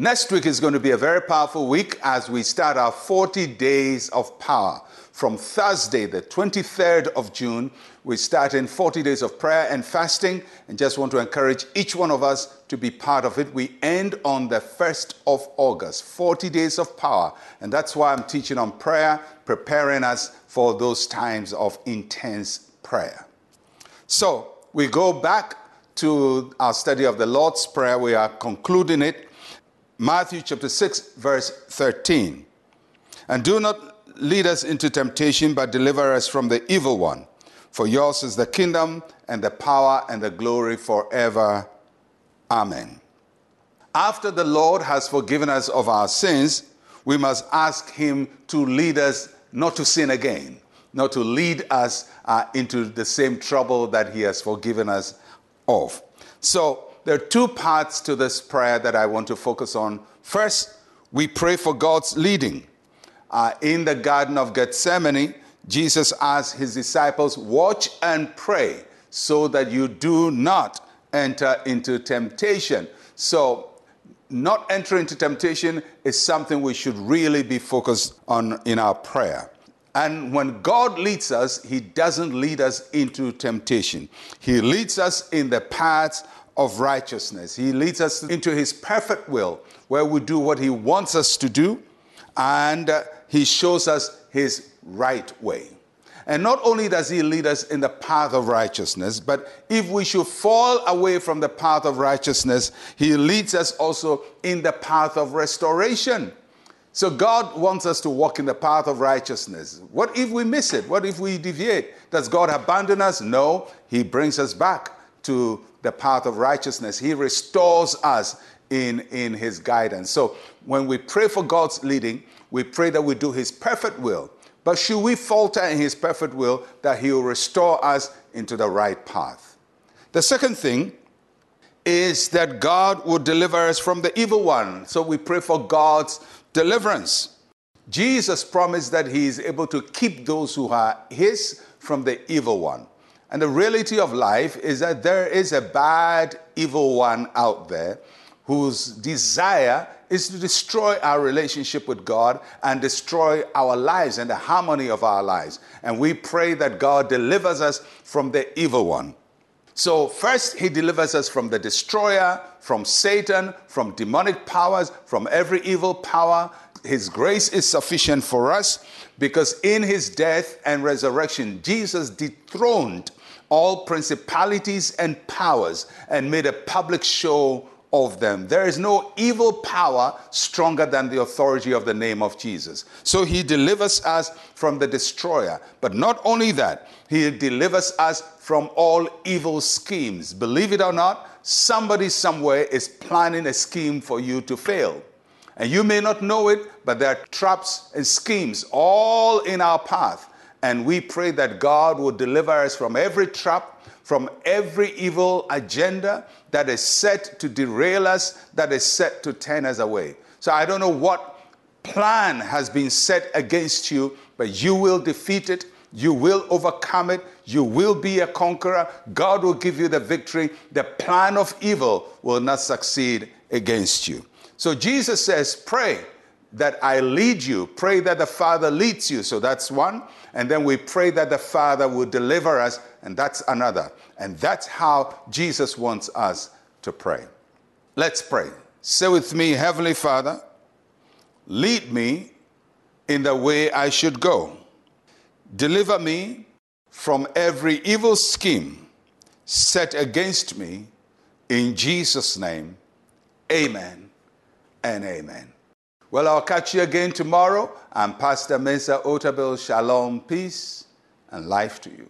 Next week is going to be a very powerful week as we start our 40 days of power. From Thursday, the 23rd of June, we start in 40 days of prayer and fasting, and just want to encourage each one of us to be part of it. We end on the 1st of August, 40 days of power, and that's why I'm teaching on prayer, preparing us for those times of intense prayer. So, we go back to our study of the Lord's Prayer. We are concluding it. Matthew chapter 6, verse 13. And do not lead us into temptation, but deliver us from the evil one. For yours is the kingdom and the power and the glory forever. Amen. After the Lord has forgiven us of our sins, we must ask Him to lead us not to sin again, not to lead us uh, into the same trouble that He has forgiven us of. So, there are two parts to this prayer that I want to focus on. First, we pray for God's leading. Uh, in the Garden of Gethsemane, Jesus asked his disciples, Watch and pray so that you do not enter into temptation. So, not enter into temptation is something we should really be focused on in our prayer. And when God leads us, He doesn't lead us into temptation. He leads us in the paths of righteousness. He leads us into His perfect will, where we do what He wants us to do, and uh, He shows us His right way. And not only does He lead us in the path of righteousness, but if we should fall away from the path of righteousness, He leads us also in the path of restoration. So God wants us to walk in the path of righteousness. What if we miss it? What if we deviate? Does God abandon us? No, He brings us back to the path of righteousness. He restores us in, in His guidance. So when we pray for God's leading, we pray that we do His perfect will. But should we falter in His perfect will, that He will restore us into the right path? The second thing is that God will deliver us from the evil one. So we pray for God's deliverance. Jesus promised that He is able to keep those who are His from the evil one. And the reality of life is that there is a bad, evil one out there whose desire is to destroy our relationship with God and destroy our lives and the harmony of our lives. And we pray that God delivers us from the evil one. So, first, he delivers us from the destroyer, from Satan, from demonic powers, from every evil power. His grace is sufficient for us because in his death and resurrection, Jesus dethroned all principalities and powers and made a public show of them. There is no evil power stronger than the authority of the name of Jesus. So he delivers us from the destroyer. But not only that, he delivers us from all evil schemes. Believe it or not, somebody somewhere is planning a scheme for you to fail. And you may not know it, but there are traps and schemes all in our path. And we pray that God will deliver us from every trap, from every evil agenda that is set to derail us, that is set to turn us away. So I don't know what plan has been set against you, but you will defeat it. You will overcome it. You will be a conqueror. God will give you the victory. The plan of evil will not succeed against you. So Jesus says, Pray that I lead you. Pray that the Father leads you. So that's one. And then we pray that the Father will deliver us, and that's another. And that's how Jesus wants us to pray. Let's pray. Say with me, Heavenly Father, lead me in the way I should go. Deliver me from every evil scheme set against me. In Jesus' name, amen and amen. Well, I'll catch you again tomorrow. I'm Pastor Mensa Otabil. Shalom, peace, and life to you.